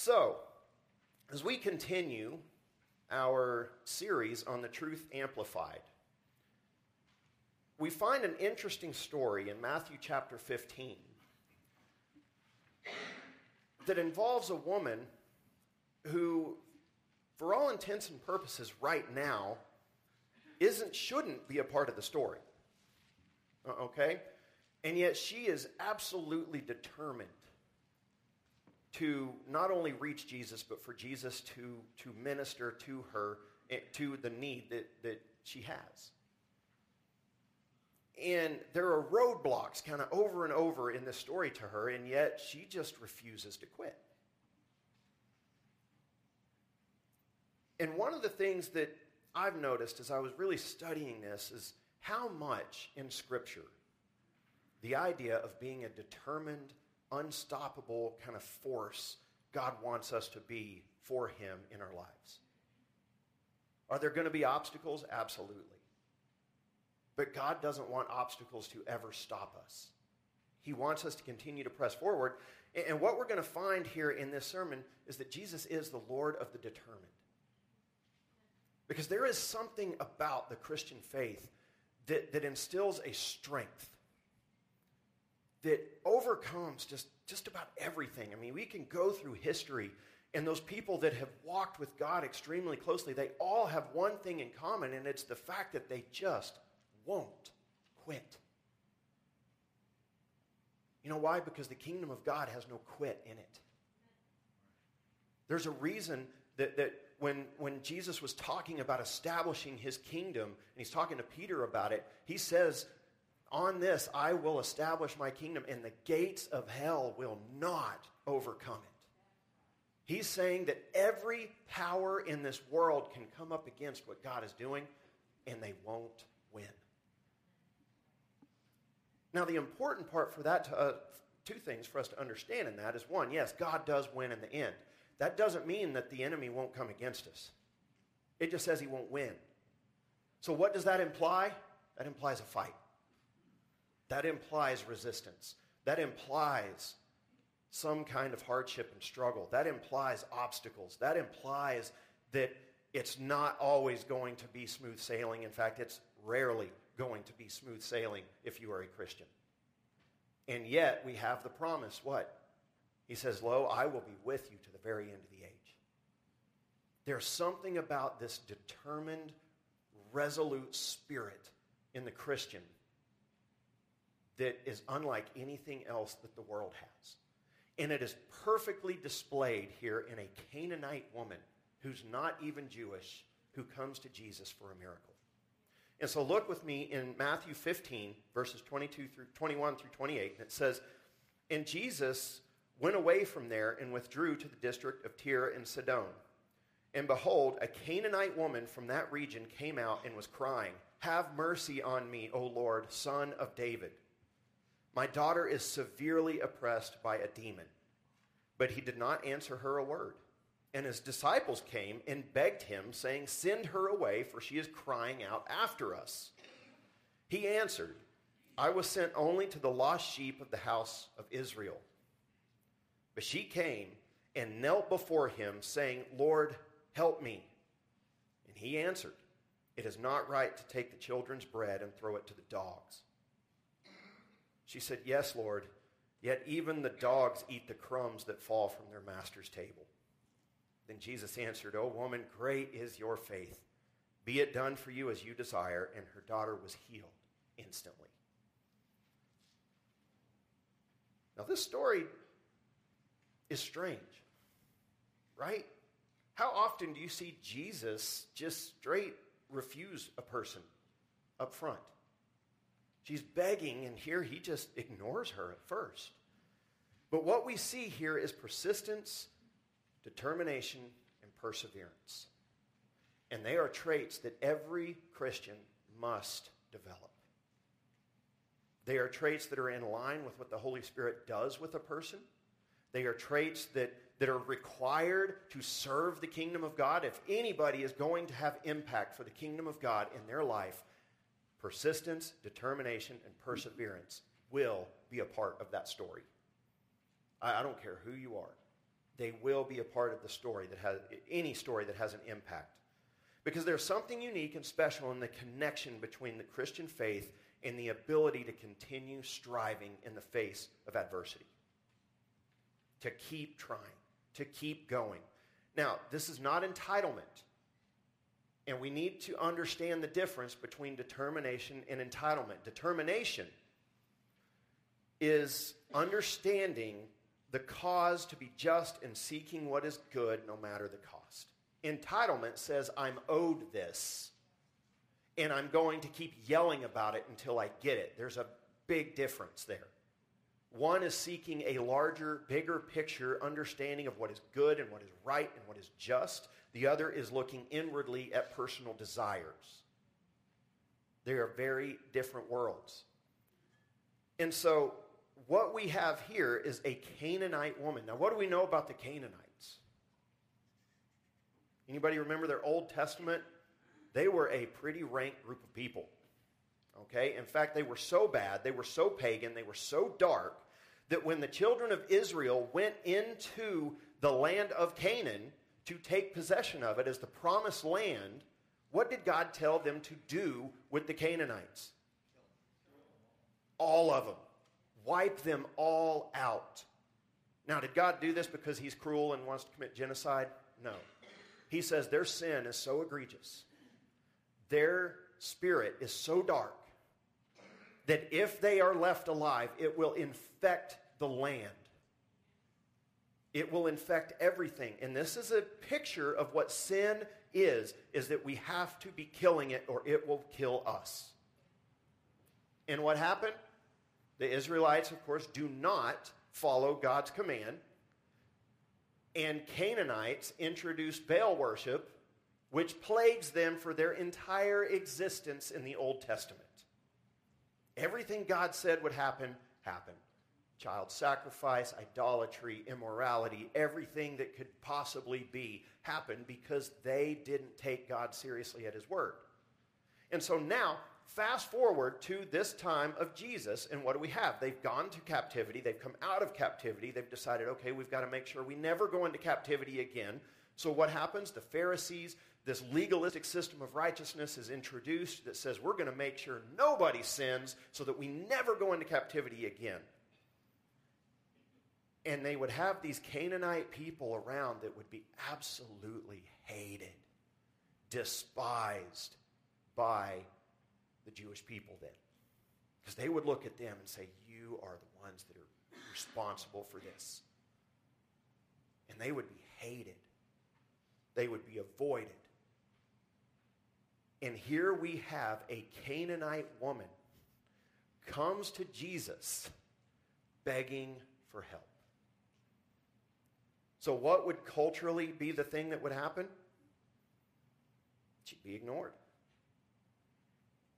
So, as we continue our series on the truth amplified, we find an interesting story in Matthew chapter 15 that involves a woman who, for all intents and purposes, right now, isn't shouldn't be a part of the story. Uh, okay? And yet she is absolutely determined to not only reach Jesus, but for Jesus to, to minister to her, eh, to the need that, that she has. And there are roadblocks kind of over and over in this story to her, and yet she just refuses to quit. And one of the things that I've noticed as I was really studying this is how much in Scripture the idea of being a determined, unstoppable kind of force God wants us to be for Him in our lives. Are there going to be obstacles? Absolutely. But God doesn't want obstacles to ever stop us. He wants us to continue to press forward. And what we're going to find here in this sermon is that Jesus is the Lord of the determined. Because there is something about the Christian faith that, that instills a strength that overcomes just, just about everything. I mean, we can go through history, and those people that have walked with God extremely closely, they all have one thing in common, and it's the fact that they just won't quit. You know why? Because the kingdom of God has no quit in it. There's a reason that, that when, when Jesus was talking about establishing his kingdom, and he's talking to Peter about it, he says, On this I will establish my kingdom, and the gates of hell will not overcome it. He's saying that every power in this world can come up against what God is doing, and they won't win. Now, the important part for that, to, uh, two things for us to understand in that is one, yes, God does win in the end. That doesn't mean that the enemy won't come against us, it just says he won't win. So, what does that imply? That implies a fight. That implies resistance. That implies some kind of hardship and struggle. That implies obstacles. That implies that it's not always going to be smooth sailing. In fact, it's rarely going to be smooth sailing if you are a Christian. And yet, we have the promise what? He says, Lo, I will be with you to the very end of the age. There's something about this determined, resolute spirit in the Christian that is unlike anything else that the world has. And it is perfectly displayed here in a Canaanite woman who's not even Jewish who comes to Jesus for a miracle. And so look with me in Matthew 15, verses 22 through 21 through 28, and it says, And Jesus went away from there and withdrew to the district of Tyre and Sidon. And behold, a Canaanite woman from that region came out and was crying, Have mercy on me, O Lord, son of David. My daughter is severely oppressed by a demon. But he did not answer her a word. And his disciples came and begged him, saying, Send her away, for she is crying out after us. He answered, I was sent only to the lost sheep of the house of Israel. But she came and knelt before him, saying, Lord, help me. And he answered, It is not right to take the children's bread and throw it to the dogs. She said, Yes, Lord, yet even the dogs eat the crumbs that fall from their master's table. Then Jesus answered, O woman, great is your faith. Be it done for you as you desire. And her daughter was healed instantly. Now, this story is strange, right? How often do you see Jesus just straight refuse a person up front? She's begging, and here he just ignores her at first. But what we see here is persistence, determination, and perseverance. And they are traits that every Christian must develop. They are traits that are in line with what the Holy Spirit does with a person they are traits that, that are required to serve the kingdom of God. If anybody is going to have impact for the kingdom of God in their life, persistence, determination, and perseverance will be a part of that story. I, I don't care who you are. they will be a part of the story that has any story that has an impact. Because there's something unique and special in the connection between the Christian faith and the ability to continue striving in the face of adversity. To keep trying, to keep going. Now, this is not entitlement. And we need to understand the difference between determination and entitlement. Determination is understanding the cause to be just and seeking what is good no matter the cost. Entitlement says, I'm owed this, and I'm going to keep yelling about it until I get it. There's a big difference there. One is seeking a larger, bigger picture understanding of what is good and what is right and what is just. The other is looking inwardly at personal desires. They are very different worlds. And so, what we have here is a Canaanite woman. Now, what do we know about the Canaanites? Anybody remember their Old Testament? They were a pretty rank group of people. Okay? In fact, they were so bad, they were so pagan, they were so dark that when the children of Israel went into the land of Canaan to take possession of it as the promised land, what did God tell them to do with the Canaanites? All of them. Wipe them all out. Now, did God do this because he's cruel and wants to commit genocide? No. He says their sin is so egregious, their spirit is so dark, that if they are left alive, it will infect the land. It will infect everything. And this is a picture of what sin is, is that we have to be killing it or it will kill us. And what happened? The Israelites, of course, do not follow God's command. And Canaanites introduce Baal worship, which plagues them for their entire existence in the Old Testament. Everything God said would happen, happened. Child sacrifice, idolatry, immorality, everything that could possibly be happened because they didn't take God seriously at His word. And so now, fast forward to this time of Jesus, and what do we have? They've gone to captivity, they've come out of captivity, they've decided, okay, we've got to make sure we never go into captivity again. So what happens? The Pharisees this legalistic system of righteousness is introduced that says we're going to make sure nobody sins so that we never go into captivity again. And they would have these Canaanite people around that would be absolutely hated, despised by the Jewish people then. Because they would look at them and say, You are the ones that are responsible for this. And they would be hated, they would be avoided. And here we have a Canaanite woman comes to Jesus begging for help. So, what would culturally be the thing that would happen? She'd be ignored.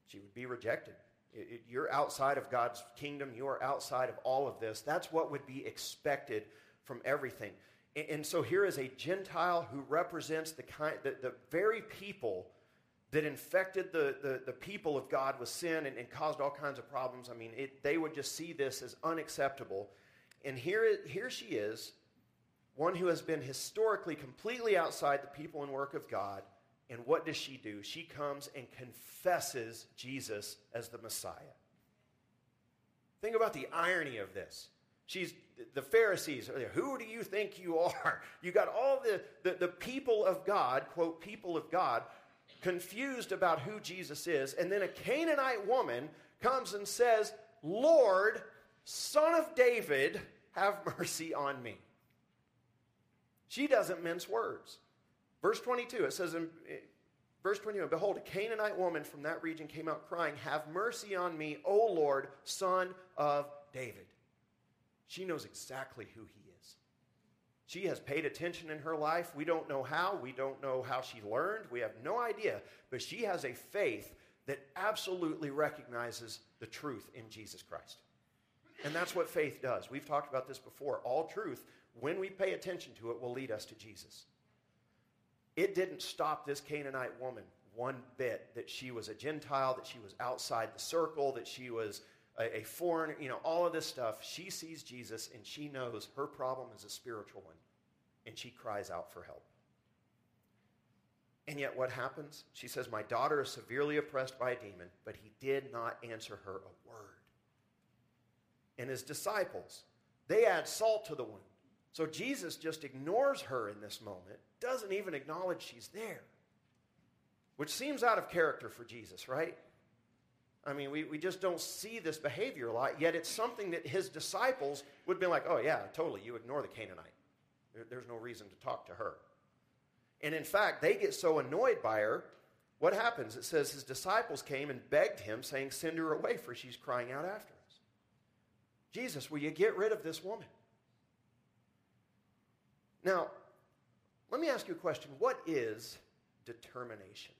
She would be rejected. It, it, you're outside of God's kingdom. You are outside of all of this. That's what would be expected from everything. And, and so here is a Gentile who represents the, kind, the, the very people that infected the, the, the, people of God with sin and, and caused all kinds of problems. I mean, it, they would just see this as unacceptable. And here, here she is, one who has been historically completely outside the people and work of God. And what does she do? She comes and confesses Jesus as the Messiah. Think about the irony of this. She's the Pharisees. Who do you think you are? You got all the, the, the people of God, quote, people of God, confused about who Jesus is. And then a Canaanite woman comes and says, Lord, son of David, have mercy on me. She doesn't mince words. Verse 22, it says in verse 21 Behold, a Canaanite woman from that region came out crying, Have mercy on me, O Lord, son of David. She knows exactly who he is. she has paid attention in her life. We don't know how. We don't know how she learned. We have no idea. But she has a faith that absolutely recognizes the truth in Jesus Christ. And that's what faith does. We've talked about this before. All truth, when we pay attention to it, will lead us to Jesus. It didn't stop this Canaanite woman one bit that she was a Gentile, that she was outside the circle, that she was a, a foreigner, you know, all of this stuff. She sees Jesus and she knows her problem is a spiritual one. and she cries out for help. And yet, what happens? She says, My daughter is severely oppressed by a demon, but he did not answer her a word. And his disciples, they add salt to the wound. So Jesus just ignores her in this moment, doesn't even acknowledge she's there, which seems out of character for Jesus, right? I mean, we, we just don't see this behavior a lot, yet it's something that his disciples would be like, oh, yeah, totally, you ignore the Canaanite. There, there's no reason to talk to her. And in fact, they get so annoyed by her. What happens? It says his disciples came and begged him, saying, Send her away, for she's crying out after us. Jesus, will you get rid of this woman? Now, let me ask you a question. What is determination?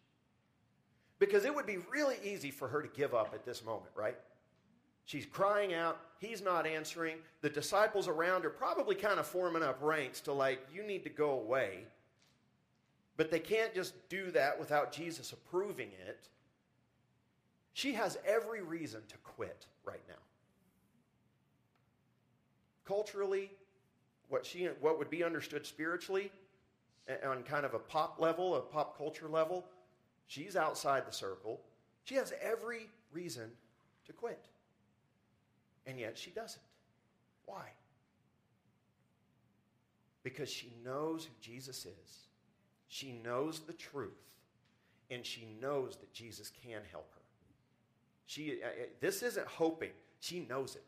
Because it would be really easy for her to give up at this moment, right? She's crying out. He's not answering. The disciples around are probably kind of forming up ranks to, like, you need to go away. But they can't just do that without Jesus approving it. She has every reason to quit right now. Culturally, what, she, what would be understood spiritually, on kind of a pop level, a pop culture level, she's outside the circle. She has every reason to quit. And yet she doesn't. Why? Because she knows who Jesus is she knows the truth, and she knows that Jesus can help her. She, uh, uh, this isn't hoping, she knows it.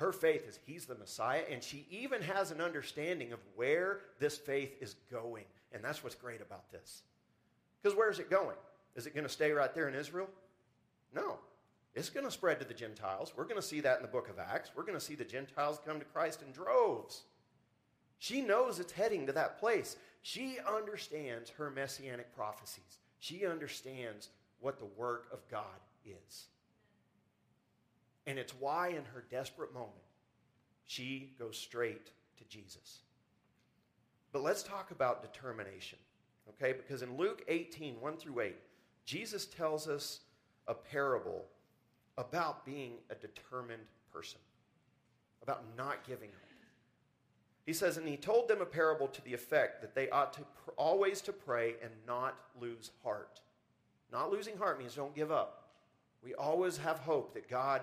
Her faith is He's the Messiah, and she even has an understanding of where this faith is going. And that's what's great about this. Because where is it going? Is it going to stay right there in Israel? No. It's going to spread to the Gentiles. We're going to see that in the book of Acts. We're going to see the Gentiles come to Christ in droves. She knows it's heading to that place. She understands her messianic prophecies. She understands what the work of God is. And it's why, in her desperate moment, she goes straight to Jesus. But let's talk about determination, okay? Because in Luke 18, 1 through 8, Jesus tells us a parable about being a determined person, about not giving up. He says, and he told them a parable to the effect that they ought to pr- always to pray and not lose heart. Not losing heart means don't give up. We always have hope that God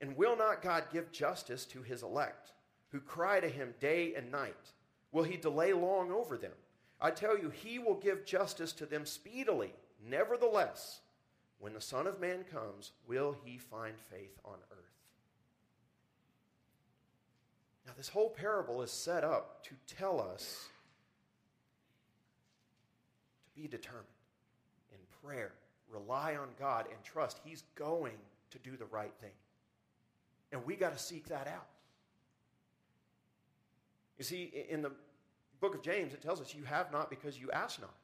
And will not God give justice to his elect, who cry to him day and night? Will he delay long over them? I tell you, he will give justice to them speedily. Nevertheless, when the Son of Man comes, will he find faith on earth? Now, this whole parable is set up to tell us to be determined in prayer, rely on God, and trust He's going to do the right thing. And we got to seek that out. You see, in the book of James, it tells us you have not because you ask not.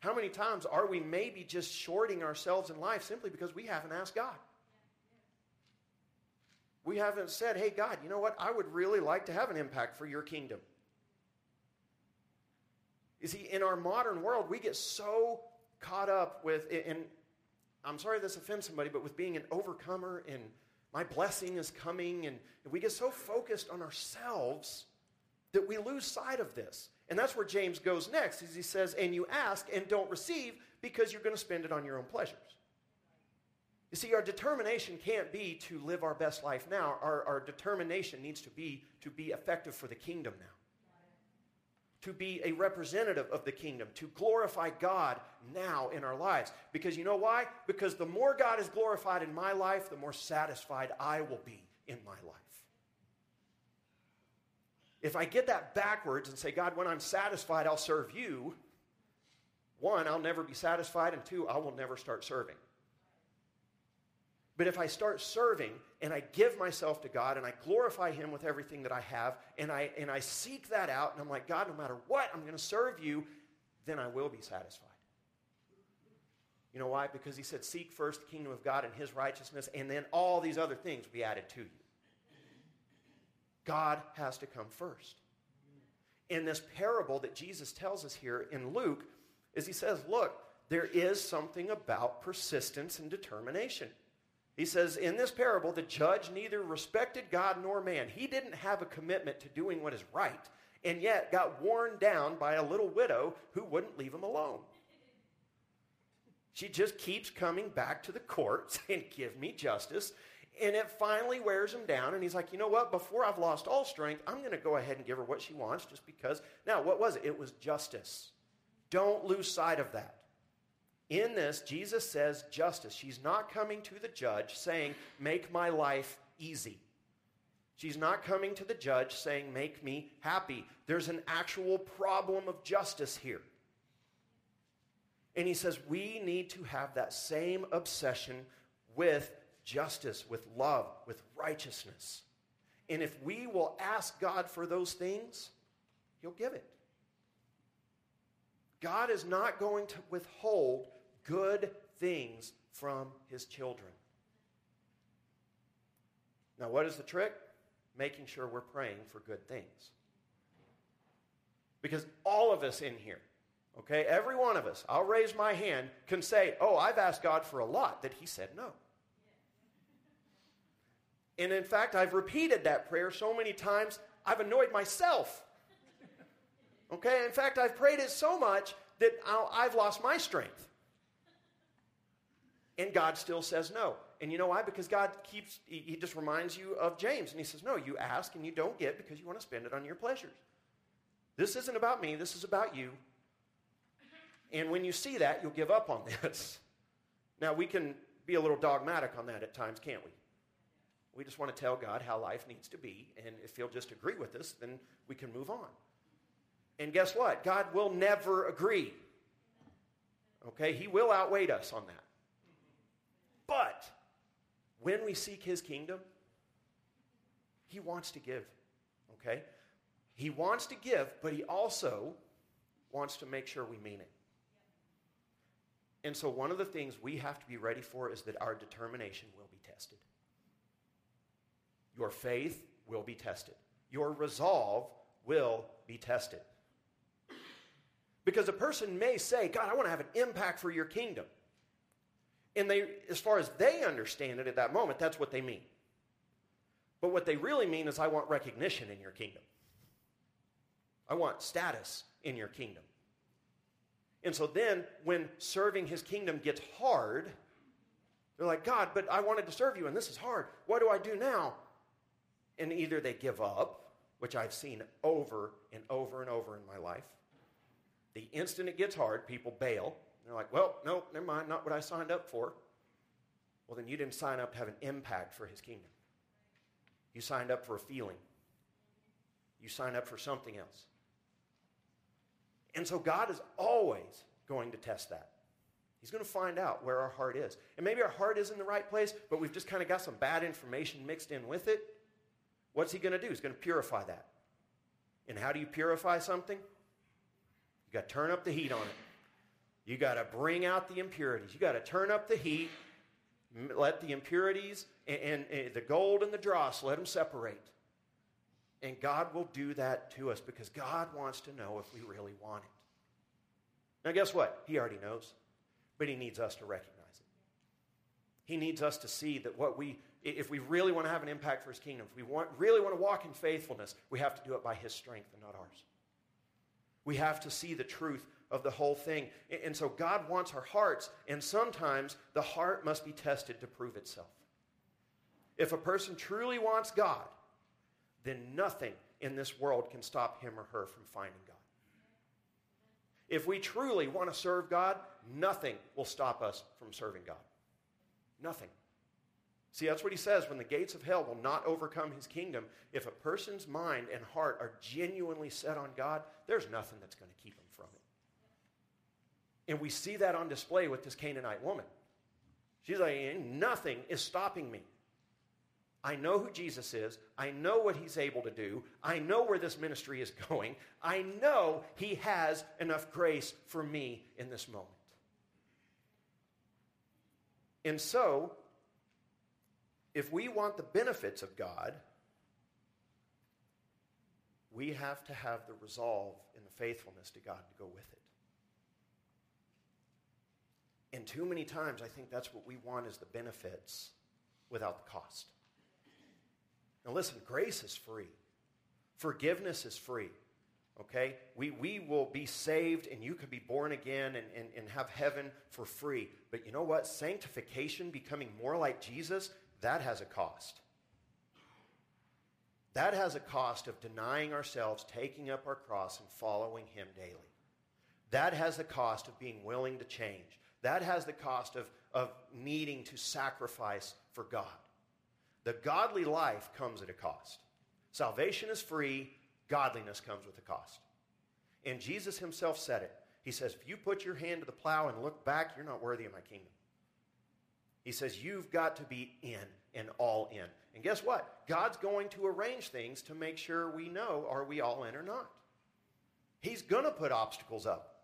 How many times are we maybe just shorting ourselves in life simply because we haven't asked God? We haven't said, hey, God, you know what? I would really like to have an impact for your kingdom. You see, in our modern world, we get so caught up with, and I'm sorry this offends somebody, but with being an overcomer and my blessing is coming, and we get so focused on ourselves that we lose sight of this. And that's where James goes next, is he says, and you ask and don't receive because you're going to spend it on your own pleasures. You see, our determination can't be to live our best life now. Our, our determination needs to be to be effective for the kingdom now. To be a representative of the kingdom, to glorify God now in our lives. Because you know why? Because the more God is glorified in my life, the more satisfied I will be in my life. If I get that backwards and say, God, when I'm satisfied, I'll serve you, one, I'll never be satisfied, and two, I will never start serving. But if I start serving and I give myself to God and I glorify Him with everything that I have and I, and I seek that out and I'm like, God, no matter what, I'm going to serve you, then I will be satisfied. You know why? Because He said, Seek first the kingdom of God and His righteousness, and then all these other things will be added to you. God has to come first. In this parable that Jesus tells us here in Luke, is He says, Look, there is something about persistence and determination. He says, in this parable, the judge neither respected God nor man. He didn't have a commitment to doing what is right, and yet got worn down by a little widow who wouldn't leave him alone. She just keeps coming back to the court saying, Give me justice. And it finally wears him down, and he's like, You know what? Before I've lost all strength, I'm going to go ahead and give her what she wants just because. Now, what was it? It was justice. Don't lose sight of that. In this, Jesus says justice. She's not coming to the judge saying, Make my life easy. She's not coming to the judge saying, Make me happy. There's an actual problem of justice here. And he says, We need to have that same obsession with justice, with love, with righteousness. And if we will ask God for those things, He'll give it. God is not going to withhold good things from his children. Now, what is the trick? Making sure we're praying for good things. Because all of us in here, okay, every one of us, I'll raise my hand, can say, Oh, I've asked God for a lot that He said no. And in fact, I've repeated that prayer so many times, I've annoyed myself. Okay, in fact, I've prayed it so much that i have lost my strength. And God still says no. And you know why? Because God keeps, he just reminds you of James. And he says, No, you ask and you don't get because you want to spend it on your pleasures. This isn't about me, this is about you. And when you see that, you'll give up on this. Now, we can be a little dogmatic on that at times, can't we? We just want to tell God how life needs to be. And if He'll just agree with us, then we can move on. And guess what? God will never agree. Okay? He will outweigh us on that. But when we seek his kingdom, he wants to give, okay? He wants to give, but he also wants to make sure we mean it. And so, one of the things we have to be ready for is that our determination will be tested. Your faith will be tested. Your resolve will be tested. Because a person may say, God, I want to have an impact for your kingdom. And they, as far as they understand it at that moment, that's what they mean. But what they really mean is, I want recognition in your kingdom. I want status in your kingdom. And so then, when serving his kingdom gets hard, they're like, God, but I wanted to serve you, and this is hard. What do I do now? And either they give up, which I've seen over and over and over in my life. The instant it gets hard, people bail they're like, well, no, never mind, not what I signed up for. Well, then you didn't sign up to have an impact for his kingdom. You signed up for a feeling. You signed up for something else. And so God is always going to test that. He's going to find out where our heart is. And maybe our heart is in the right place, but we've just kind of got some bad information mixed in with it. What's he going to do? He's going to purify that. And how do you purify something? You got to turn up the heat on it. You got to bring out the impurities. You got to turn up the heat, let the impurities and, and, and, the gold and the dross, let them separate. And God will do that to us because God wants to know if we really want it. Now, guess what? He already knows, but He needs us to recognize it. He needs us to see that what we, if we really want to have an impact for His kingdom, if we want, really want to walk in faithfulness, we have to do it by His strength and not ours. We have to see the truth of the whole thing. And so God wants our hearts, and sometimes the heart must be tested to prove itself. If a person truly wants God, then nothing in this world can stop him or her from finding God. If we truly want to serve God, nothing will stop us from serving God. Nothing. See, that's what he says when the gates of hell will not overcome his kingdom. If a person's mind and heart are genuinely set on God, there's nothing that's going to keep them from it. And we see that on display with this Canaanite woman. She's like, nothing is stopping me. I know who Jesus is. I know what he's able to do. I know where this ministry is going. I know he has enough grace for me in this moment. And so, if we want the benefits of God, we have to have the resolve and the faithfulness to God to go with it. And too many times, I think that's what we want is the benefits without the cost. Now, listen, grace is free, forgiveness is free. Okay? We, we will be saved and you could be born again and, and, and have heaven for free. But you know what? Sanctification, becoming more like Jesus, that has a cost. That has a cost of denying ourselves, taking up our cross, and following Him daily. That has the cost of being willing to change. That has the cost of, of needing to sacrifice for God. The godly life comes at a cost. Salvation is free, godliness comes with a cost. And Jesus himself said it. He says, If you put your hand to the plow and look back, you're not worthy of my kingdom. He says, You've got to be in and all in. And guess what? God's going to arrange things to make sure we know are we all in or not. He's going to put obstacles up.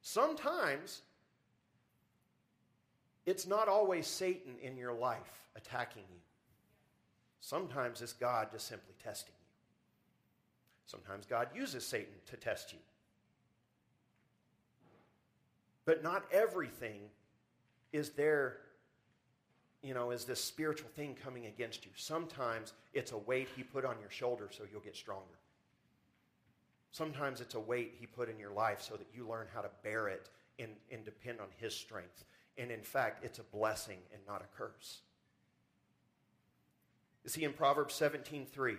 Sometimes it's not always Satan in your life attacking you. Sometimes it's God just simply testing you. Sometimes God uses Satan to test you. But not everything is there, you know, is this spiritual thing coming against you. Sometimes it's a weight he put on your shoulder so you'll get stronger. Sometimes it's a weight he put in your life so that you learn how to bear it and, and depend on his strength. And in fact, it's a blessing and not a curse. You see, in Proverbs 17:3,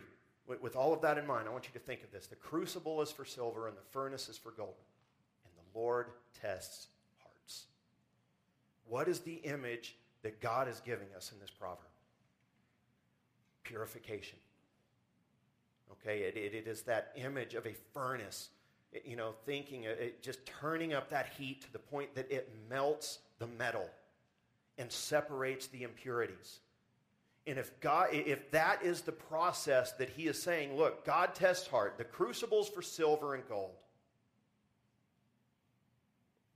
with, all of that in mind, I want you to think of this. The crucible is for silver and the furnace is for gold, and the Lord tests hearts. What is the image that God is giving us in this proverb? Purification. Okay, it, it, it is that image of a furnace, you know, thinking, uh, it, just turning up that heat to the point that it melts the metal and separates the impurities. And if God, if that is the process that he is saying, look, God tests heart, the crucibles for silver and gold.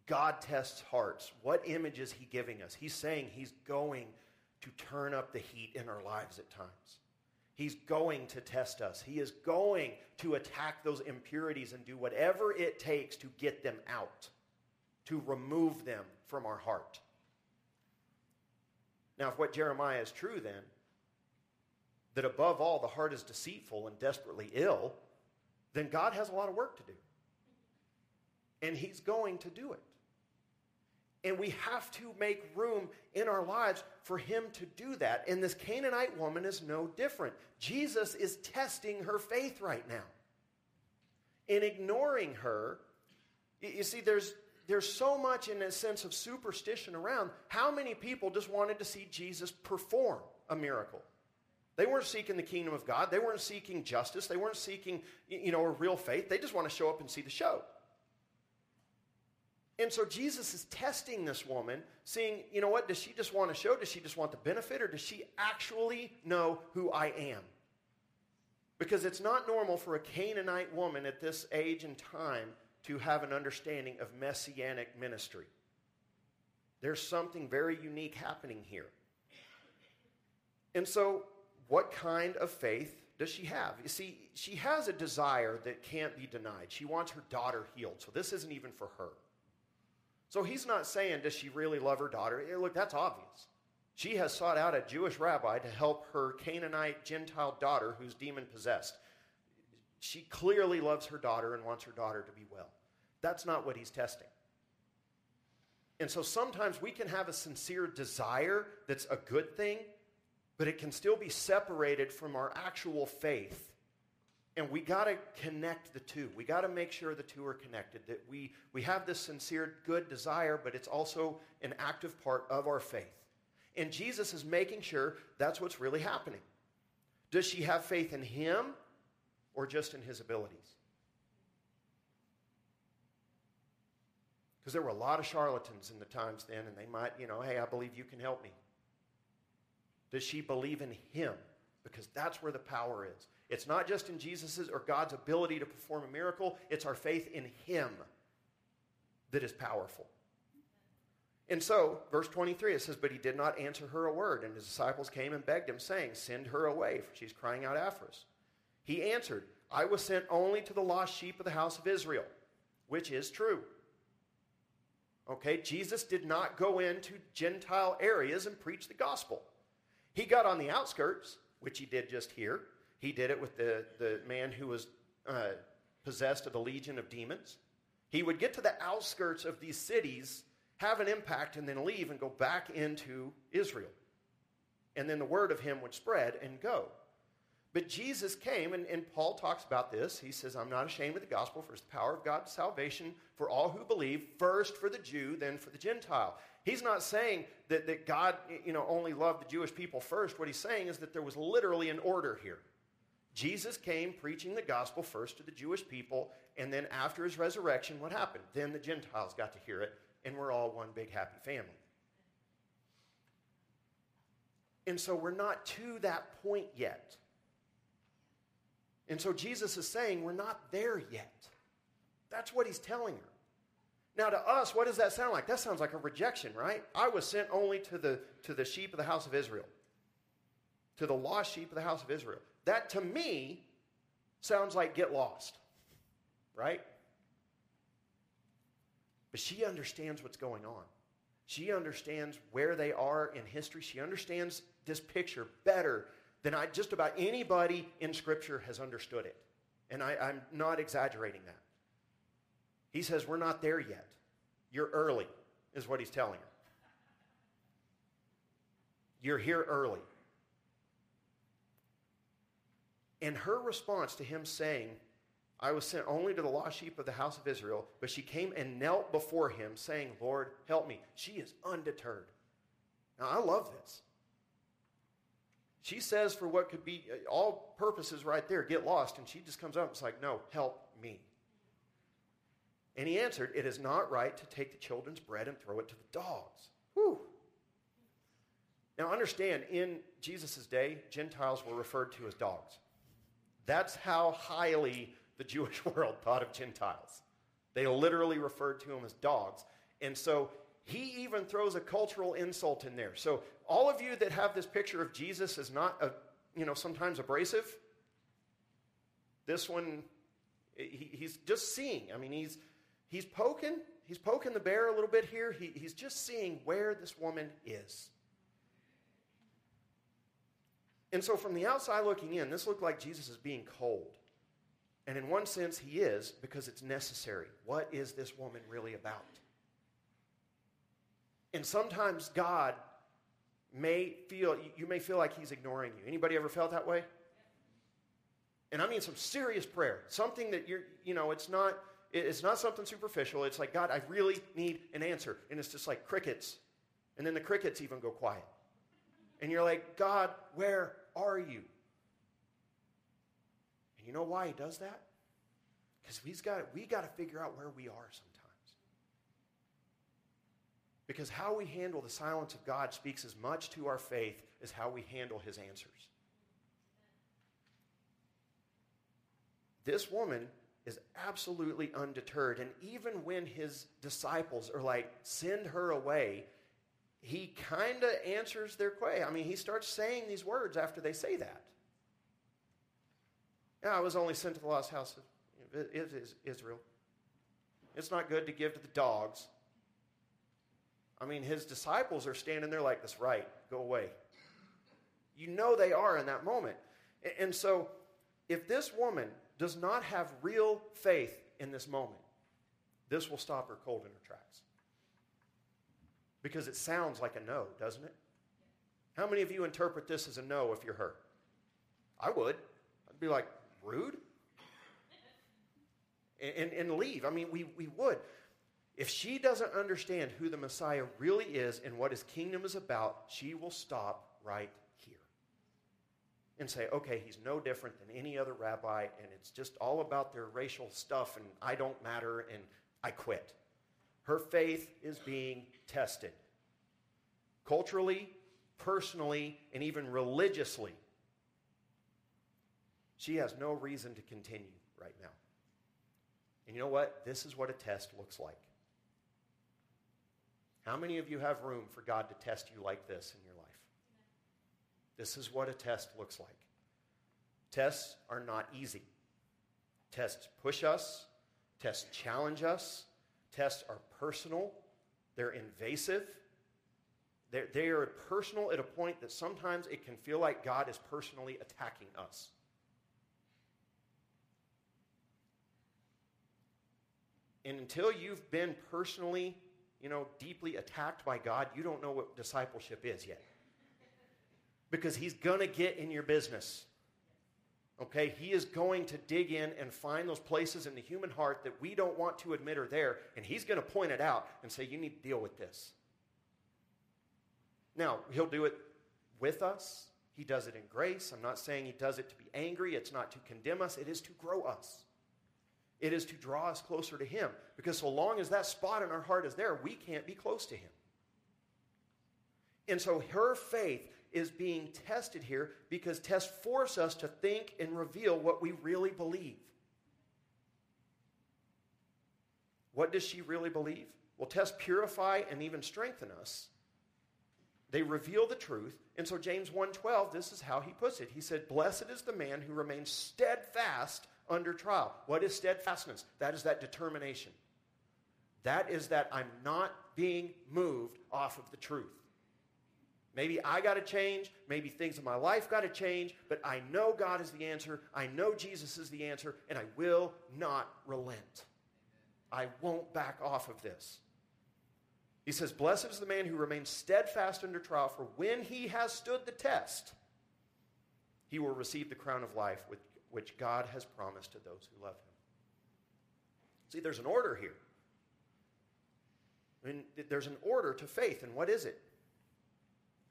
God tests hearts. What image is he giving us? He's saying he's going to turn up the heat in our lives at times. He's going to test us. He is going to attack those impurities and do whatever it takes to get them out, to remove them from our heart. Now, if what Jeremiah is true, then, that above all the heart is deceitful and desperately ill, then God has a lot of work to do. And He's going to do it. And we have to make room in our lives for Him to do that. And this Canaanite woman is no different. Jesus is testing her faith right now. In ignoring her, you see, there's, there's so much in a sense of superstition around. How many people just wanted to see Jesus perform a miracle? They weren't seeking the kingdom of God. They weren't seeking justice. They weren't seeking, you know, a real faith. They just want to show up and see the show. And so Jesus is testing this woman, seeing, you know what, does she just want to show? Does she just want the benefit? Or does she actually know who I am? Because it's not normal for a Canaanite woman at this age and time to have an understanding of messianic ministry. There's something very unique happening here. And so, what kind of faith does she have? You see, she has a desire that can't be denied. She wants her daughter healed. So, this isn't even for her. So, he's not saying, does she really love her daughter? Look, that's obvious. She has sought out a Jewish rabbi to help her Canaanite Gentile daughter who's demon possessed. She clearly loves her daughter and wants her daughter to be well. That's not what he's testing. And so sometimes we can have a sincere desire that's a good thing, but it can still be separated from our actual faith. And we got to connect the two. We got to make sure the two are connected, that we, we have this sincere good desire, but it's also an active part of our faith. And Jesus is making sure that's what's really happening. Does she have faith in him or just in his abilities? Because there were a lot of charlatans in the times then, and they might, you know, hey, I believe you can help me. Does she believe in him? Because that's where the power is. It's not just in Jesus' or God's ability to perform a miracle, it's our faith in him that is powerful. And so, verse 23, it says, But he did not answer her a word. And his disciples came and begged him, saying, Send her away, for she's crying out after us. He answered, I was sent only to the lost sheep of the house of Israel, which is true. Okay, Jesus did not go into Gentile areas and preach the gospel. He got on the outskirts, which he did just here. He did it with the, the man who was uh, possessed of the legion of demons. He would get to the outskirts of these cities, have an impact, and then leave and go back into Israel. And then the word of him would spread and go. But Jesus came, and, and, Paul talks about this. He says, I'm not ashamed of the gospel, for it's the power of God's salvation for all who believe, first for the Jew, then for the Gentile. He's not saying that, that God you know, only loved the Jewish people first. What he's saying is that there was literally an order here. Jesus came preaching the gospel first to the Jewish people, and then after his resurrection, what happened? Then the Gentiles got to hear it, and we're all one big happy family. And so we're not to that point yet. And so Jesus is saying, We're not there yet. That's what he's telling her. Now, to us, what does that sound like? That sounds like a rejection, right? I was sent only to the, to the sheep of the house of Israel, to the lost sheep of the house of Israel. That to me sounds like get lost, right? But she understands what's going on. She understands where they are in history. She understands this picture better than I, just about anybody in Scripture has understood it. And I, I'm not exaggerating that. He says, We're not there yet. You're early, is what he's telling her. You're here early. And her response to him saying, I was sent only to the lost sheep of the house of Israel, but she came and knelt before him, saying, Lord, help me. She is undeterred. Now, I love this. She says, for what could be uh, all purposes right there, get lost. And she just comes up and it's like, no, help me. And he answered, It is not right to take the children's bread and throw it to the dogs. Whew. Now, understand, in Jesus' day, Gentiles were referred to as dogs. That's how highly the Jewish world thought of Gentiles. They literally referred to them as dogs. And so he even throws a cultural insult in there. So all of you that have this picture of Jesus as not a, you know, sometimes abrasive, this one, he, he's just seeing. I mean, he's he's poking, he's poking the bear a little bit here. He, he's just seeing where this woman is. And so, from the outside looking in, this looked like Jesus is being cold. And in one sense, he is because it's necessary. What is this woman really about? And sometimes God may feel, you may feel like he's ignoring you. Anybody ever felt that way? And I mean some serious prayer, something that you're, you know, it's not, it's not something superficial. It's like, God, I really need an answer. And it's just like crickets. And then the crickets even go quiet. And you're like, God, where are you? And you know why he does that? Because we've got, we got to figure out where we are sometimes. Because how we handle the silence of God speaks as much to our faith as how we handle his answers. This woman is absolutely undeterred. And even when his disciples are like, send her away, he kind of answers their quay. I mean, he starts saying these words after they say that. I was only sent to the lost house of Israel. It's not good to give to the dogs. I mean, his disciples are standing there like this, right, go away. You know they are in that moment. And so, if this woman does not have real faith in this moment, this will stop her cold in her tracks. Because it sounds like a no, doesn't it? How many of you interpret this as a no if you're her? I would. I'd be like, rude? And, and, and leave. I mean, we, we would. If she doesn't understand who the Messiah really is and what his kingdom is about, she will stop right here and say, okay, he's no different than any other rabbi, and it's just all about their racial stuff, and I don't matter, and I quit. Her faith is being tested. Culturally, personally, and even religiously. She has no reason to continue right now. And you know what? This is what a test looks like. How many of you have room for God to test you like this in your life? This is what a test looks like. Tests are not easy. Tests push us, tests challenge us, tests are personal, they're invasive. They're, they are personal at a point that sometimes it can feel like God is personally attacking us. And until you've been personally, you know, deeply attacked by God, you don't know what discipleship is yet. Because He's going to get in your business. Okay, he is going to dig in and find those places in the human heart that we don't want to admit are there, and he's going to point it out and say, You need to deal with this. Now, he'll do it with us. He does it in grace. I'm not saying he does it to be angry. It's not to condemn us, it is to grow us. It is to draw us closer to him. Because so long as that spot in our heart is there, we can't be close to him. And so her faith is being tested here because tests force us to think and reveal what we really believe. What does she really believe? Well, tests purify and even strengthen us. They reveal the truth. And so James 1:12, this is how he puts it. He said, "Blessed is the man who remains steadfast under trial." What is steadfastness? That is that determination. That is that I'm not being moved off of the truth. Maybe I got to change. Maybe things in my life got to change. But I know God is the answer. I know Jesus is the answer. And I will not relent. I won't back off of this. He says, Blessed is the man who remains steadfast under trial, for when he has stood the test, he will receive the crown of life which God has promised to those who love him. See, there's an order here. I mean, there's an order to faith, and what is it?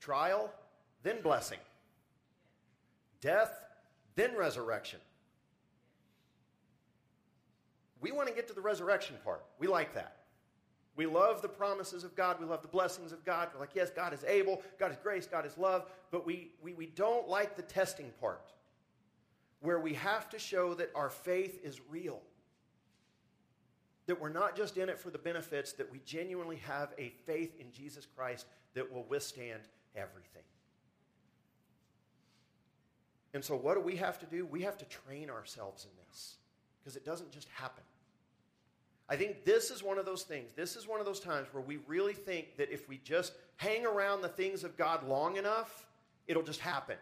Trial, then blessing. Death, then resurrection. We want to get to the resurrection part. We like that. We love the promises of God. We love the blessings of God. We're like, yes, God is able, God is grace, God is love. But we, we, we don't like the testing part where we have to show that our faith is real. That we're not just in it for the benefits, that we genuinely have a faith in Jesus Christ that will withstand everything. And so, what do we have to do? We have to train ourselves in this because it doesn't just happen. I think this is one of those things. This is one of those times where we really think that if we just hang around the things of God long enough, it'll just happen.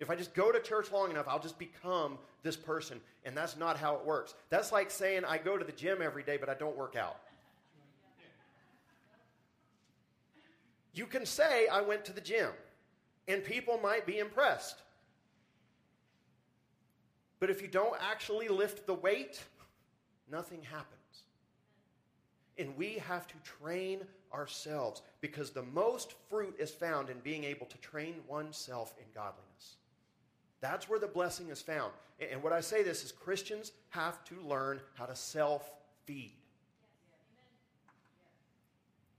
If I just go to church long enough, I'll just become this person. And that's not how it works. That's like saying I go to the gym every day, but I don't work out. You can say, I went to the gym, and people might be impressed. But if you don't actually lift the weight, nothing happens. And we have to train ourselves because the most fruit is found in being able to train oneself in godliness. That's where the blessing is found. And what I say this is Christians have to learn how to self feed.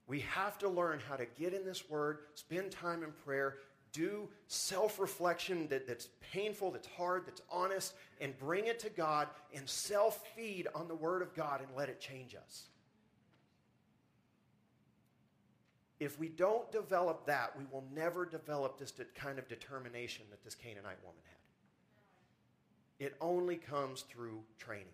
We have to learn how to get in this word, spend time in prayer, do self reflection that, that's painful, that's hard, that's honest, and bring it to God and self feed on the word of God and let it change us. If we don't develop that, we will never develop this kind of determination that this Canaanite woman had. It only comes through training.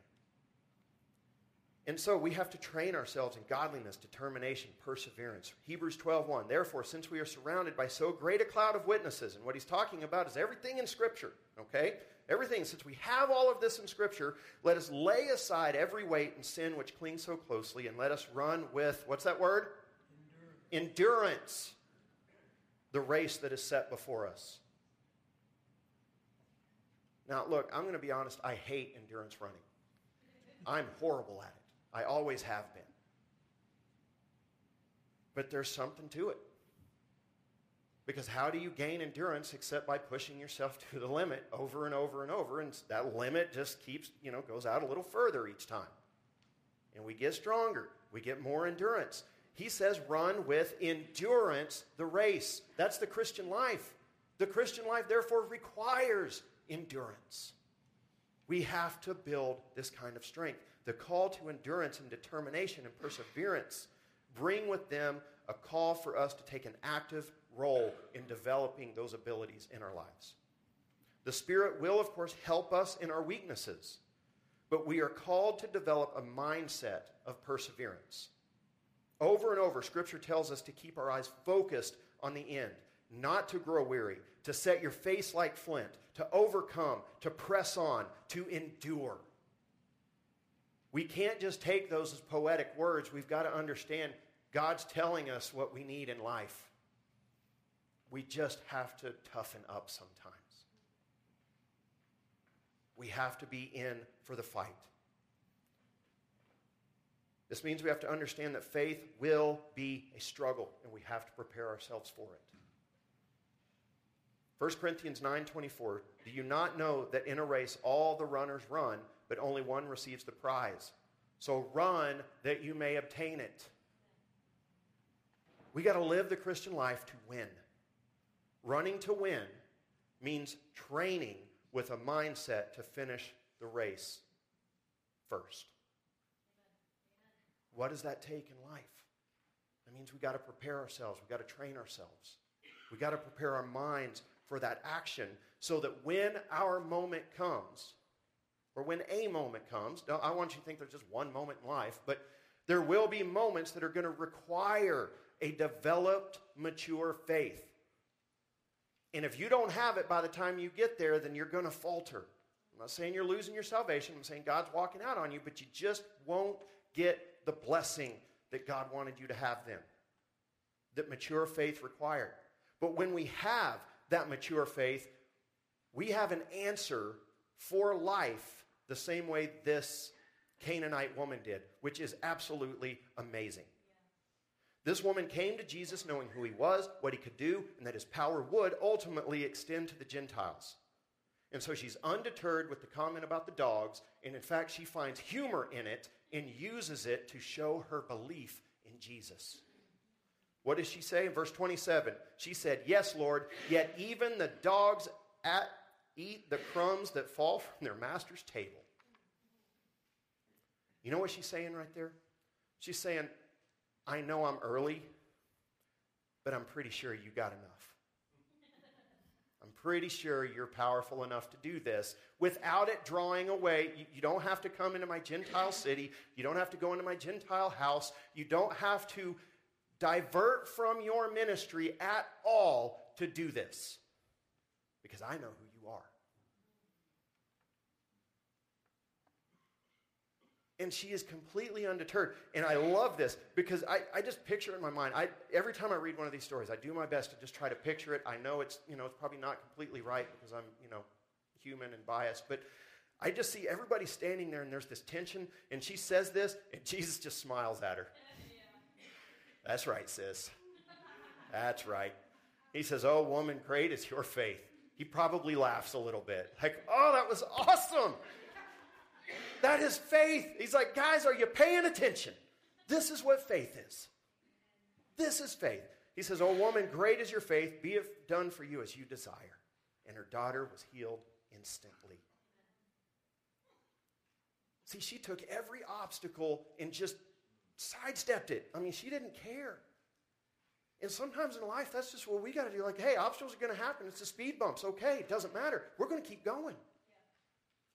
And so we have to train ourselves in godliness, determination, perseverance. Hebrews 12:1. Therefore, since we are surrounded by so great a cloud of witnesses, and what he's talking about is everything in Scripture, okay? Everything. Since we have all of this in Scripture, let us lay aside every weight and sin which clings so closely, and let us run with, what's that word? Endurance. The race that is set before us. Now, look, I'm going to be honest, I hate endurance running. I'm horrible at it. I always have been. But there's something to it. Because how do you gain endurance except by pushing yourself to the limit over and over and over? And that limit just keeps, you know, goes out a little further each time. and we get stronger. We get more endurance. He says, run with endurance the race. That's the Christian life. The Christian life, therefore, requires endurance. We have to build this kind of strength. The call to endurance and determination and perseverance bring with them a call for us to take an active role in developing those abilities in our lives. The Spirit will, of course, help us in our weaknesses, but we are called to develop a mindset of perseverance. Over and over, Scripture tells us to keep our eyes focused on the end, not to grow weary, to set your face like flint, to overcome, to press on, to endure. We can't just take those as poetic words. We've got to understand God's telling us what we need in life. We just have to toughen up sometimes. We have to be in for the fight. This means we have to understand that faith will be a struggle and we have to prepare ourselves for it. 1 Corinthians 9:24 Do you not know that in a race all the runners run but only one receives the prize? So run that you may obtain it. We got to live the Christian life to win. Running to win means training with a mindset to finish the race first. What does that take in life? That means we got to prepare ourselves, we got to train ourselves. We got to prepare our minds for that action so that when our moment comes, or when a moment comes, I want you to think there's just one moment in life, but there will be moments that are going to require a developed, mature faith. And if you don't have it by the time you get there, then you're going to falter. I'm not saying you're losing your salvation. I'm saying God's walking out on you, but you just won't get the blessing that God wanted you to have then, that mature faith required. But when we have that mature faith, we have an answer for life the same way this Canaanite woman did, which is absolutely amazing. This woman came to Jesus knowing who he was, what he could do, and that his power would ultimately extend to the Gentiles. And so she's undeterred with the comment about the dogs, and in fact, she finds humor in it and uses it to show her belief in Jesus. What does she say in verse 27? She said, Yes, Lord, yet even the dogs at, eat the crumbs that fall from their master's table. You know what she's saying right there? She's saying, I know I'm early, but I'm pretty sure you got enough. I'm pretty sure you're powerful enough to do this without it drawing away. You, you, don't have to come into my Gentile city. You don't have to go into my Gentile house. You don't have to divert from your ministry at all to do this because I know who you are. And she is completely undeterred. And I love this because I, I just picture it in my mind. I, every time I read one of these stories, I do my best to just try to picture it. I know it's, you know, it's probably not completely right because I'm, you know, human and biased, but I just see everybody standing there and there's this tension, and she says this, and Jesus just smiles at her. Yeah. That's right, sis. That's right. He says, Oh, woman, great is your faith. He probably laughs a little bit, like, Oh, that was awesome. That is faith. He's like, guys, are you paying attention? This is what faith is. This is faith. He says, Oh, woman, great is your faith. Be it done for you as you desire. And her daughter was healed instantly. See, she took every obstacle and just sidestepped it. I mean, she didn't care. And sometimes in life, that's just what we got to do. Like, hey, obstacles are going to happen. It's the speed bumps. Okay, it doesn't matter. We're going to keep going.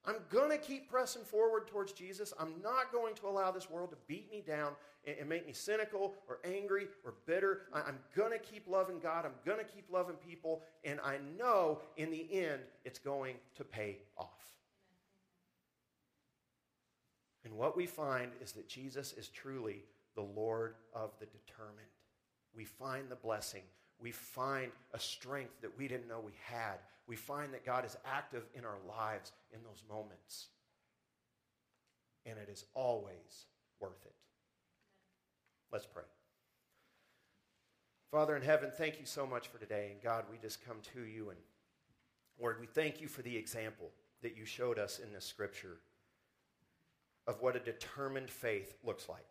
I'm going to keep pressing forward towards Jesus. I'm not going to allow this world to beat me down and, and make me cynical or angry or bitter. I, I'm going to keep loving God. I'm going to keep loving people. And I know in the end, it's going to pay off. And what we find is that Jesus is truly the Lord of the determined. We find the blessing. We find a strength that we didn't know we had we find that God is active in our lives in those moments. And it is always worth it. Let's pray. Father in heaven, thank you so much for today. And God, we just come to you. And Lord, we thank you for the example that you showed us in this scripture of what a determined faith looks like.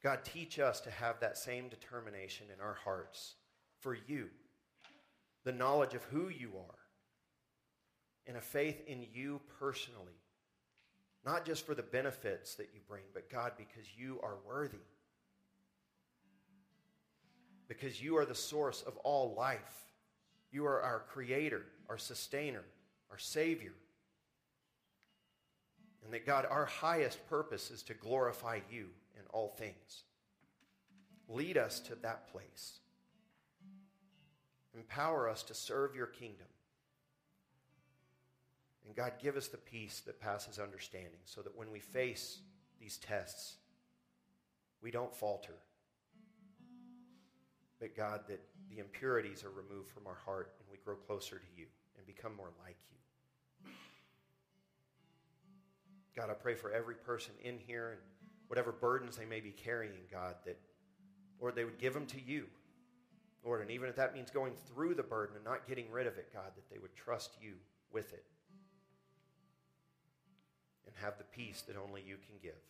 God, teach us to have that same determination in our hearts for you, the knowledge of who you are, and a faith in you personally, not just for the benefits that you bring, but God, because you are worthy. Because you are the source of all life. You are our creator, our sustainer, our savior. And that God, our highest purpose is to glorify you in all things. Lead us to that place. Empower us to serve your kingdom. And God, give us the peace that passes understanding so that when we face these tests, we don't falter. But God, that the impurities are removed from our heart and we grow closer to you and become more like you. God, I pray for every person in here and whatever burdens they may be carrying, God, that, Lord, they would give them to you. Lord, and even if that means going through the burden and not getting rid of it, God, that they would trust you with it and have the peace that only you can give.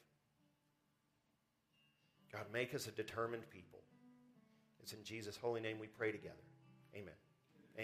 God, make us a determined people. It's in Jesus' holy name we pray together. Amen.